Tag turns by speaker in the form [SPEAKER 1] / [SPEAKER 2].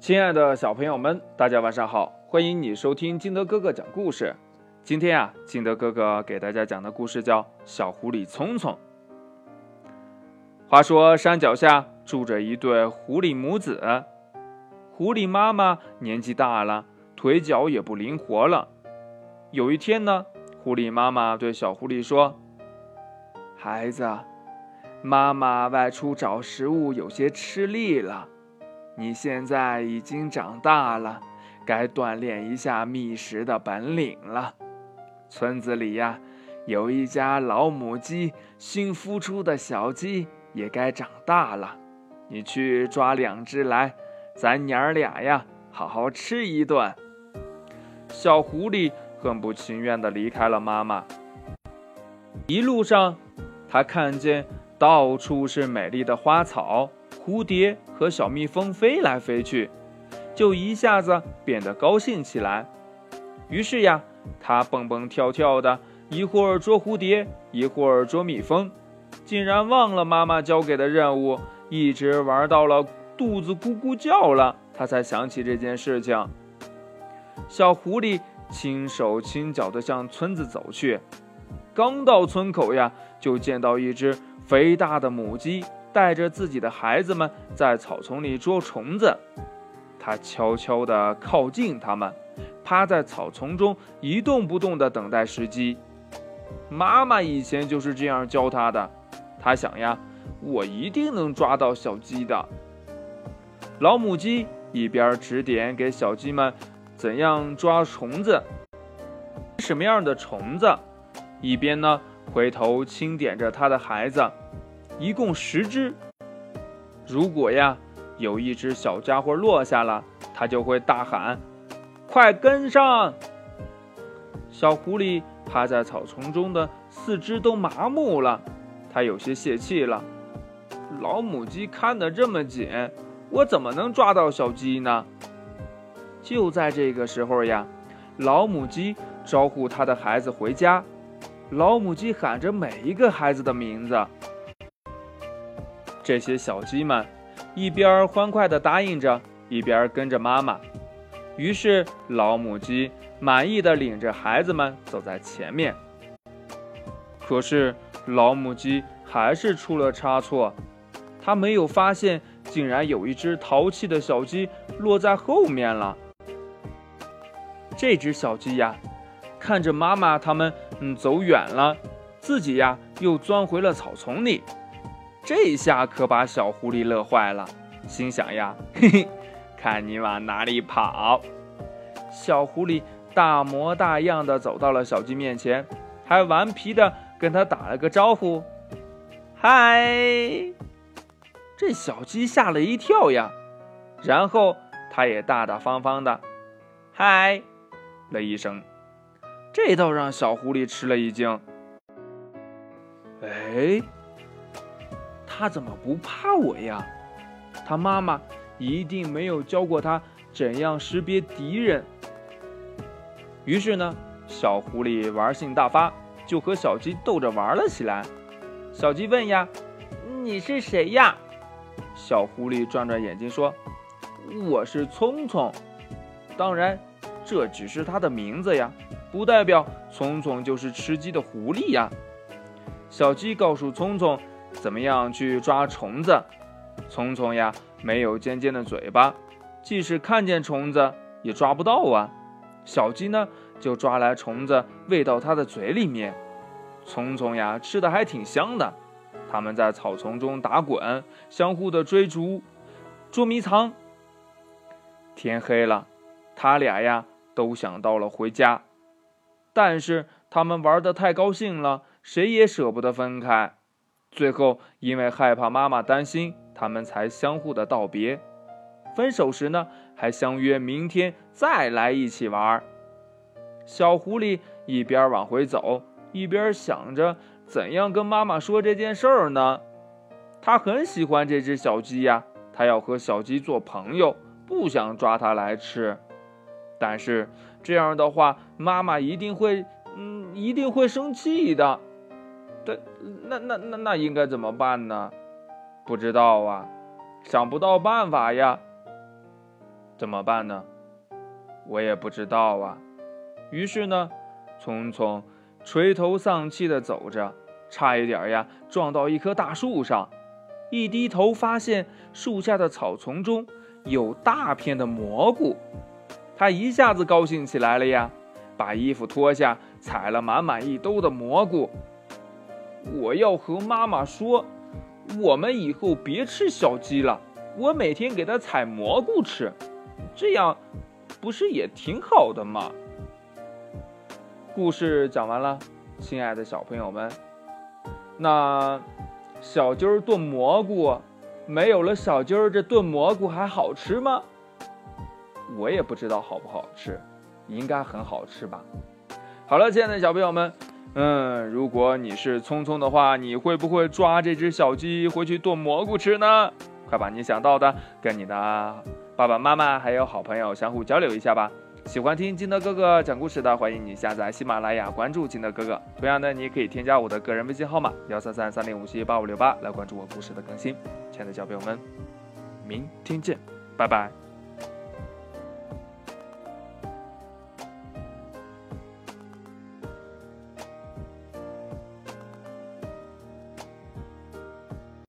[SPEAKER 1] 亲爱的小朋友们，大家晚上好！欢迎你收听金德哥哥讲故事。今天啊，金德哥哥给大家讲的故事叫《小狐狸聪聪》。话说山脚下住着一对狐狸母子，狐狸妈妈年纪大了，腿脚也不灵活了。有一天呢，狐狸妈妈对小狐狸说：“孩子，妈妈外出找食物有些吃力了。”你现在已经长大了，该锻炼一下觅食的本领了。村子里呀，有一家老母鸡，新孵出的小鸡也该长大了。你去抓两只来，咱娘儿俩呀，好好吃一顿。小狐狸很不情愿地离开了妈妈。一路上，他看见到处是美丽的花草。蝴蝶和小蜜蜂飞来飞去，就一下子变得高兴起来。于是呀，他蹦蹦跳跳的，一会儿捉蝴蝶，一会儿捉蜜蜂，竟然忘了妈妈交给的任务，一直玩到了肚子咕咕叫了，他才想起这件事情。小狐狸轻手轻脚地向村子走去，刚到村口呀，就见到一只肥大的母鸡。带着自己的孩子们在草丛里捉虫子，他悄悄地靠近他们，趴在草丛中一动不动地等待时机。妈妈以前就是这样教他的。他想呀，我一定能抓到小鸡的。老母鸡一边指点给小鸡们怎样抓虫子，什么样的虫子，一边呢回头轻点着他的孩子。一共十只。如果呀有一只小家伙落下了，他就会大喊：“快跟上！”小狐狸趴在草丛中的四肢都麻木了，他有些泄气了。老母鸡看得这么紧，我怎么能抓到小鸡呢？就在这个时候呀，老母鸡招呼它的孩子回家。老母鸡喊着每一个孩子的名字。这些小鸡们一边欢快地答应着，一边跟着妈妈。于是老母鸡满意地领着孩子们走在前面。可是老母鸡还是出了差错，它没有发现，竟然有一只淘气的小鸡落在后面了。这只小鸡呀，看着妈妈他们嗯走远了，自己呀又钻回了草丛里。这下可把小狐狸乐坏了，心想呀，嘿嘿，看你往哪里跑！小狐狸大模大样的走到了小鸡面前，还顽皮的跟他打了个招呼：“嗨！”这小鸡吓了一跳呀，然后它也大大方方的“嗨”了一声，这倒让小狐狸吃了一惊。哎。他怎么不怕我呀？他妈妈一定没有教过他怎样识别敌人。于是呢，小狐狸玩性大发，就和小鸡逗着玩了起来。小鸡问呀：“你是谁呀？”小狐狸转转眼睛说：“我是聪聪。当然，这只是他的名字呀，不代表聪聪就是吃鸡的狐狸呀。”小鸡告诉聪聪。怎么样去抓虫子？聪聪呀，没有尖尖的嘴巴，即使看见虫子也抓不到啊。小鸡呢，就抓来虫子喂到它的嘴里面。聪聪呀，吃的还挺香的。他们在草丛中打滚，相互的追逐，捉迷藏。天黑了，他俩呀都想到了回家，但是他们玩的太高兴了，谁也舍不得分开。最后，因为害怕妈妈担心，他们才相互的道别。分手时呢，还相约明天再来一起玩。小狐狸一边往回走，一边想着怎样跟妈妈说这件事儿呢？他很喜欢这只小鸡呀，他要和小鸡做朋友，不想抓它来吃。但是这样的话，妈妈一定会，嗯，一定会生气的。对，那那那那应该怎么办呢？不知道啊，想不到办法呀。怎么办呢？我也不知道啊。于是呢，聪聪垂头丧气地走着，差一点呀撞到一棵大树上。一低头，发现树下的草丛中有大片的蘑菇，他一下子高兴起来了呀！把衣服脱下，采了满满一兜的蘑菇。我要和妈妈说，我们以后别吃小鸡了，我每天给它采蘑菇吃，这样不是也挺好的吗？故事讲完了，亲爱的小朋友们，那。小鸡儿炖蘑菇，没有了小鸡儿，这炖蘑菇还好吃吗？我也不知道好不好吃，应该很好吃吧。好了，亲爱的小朋友们，嗯，如果你是聪聪的话，你会不会抓这只小鸡回去炖蘑菇吃呢？快把你想到的跟你的爸爸妈妈还有好朋友相互交流一下吧。喜欢听金德哥哥讲故事的，欢迎你下载喜马拉雅，关注金德哥哥。同样的，你可以添加我的个人微信号码幺三三三零五七八五六八来关注我故事的更新。亲爱的小朋友们，明天见，拜拜。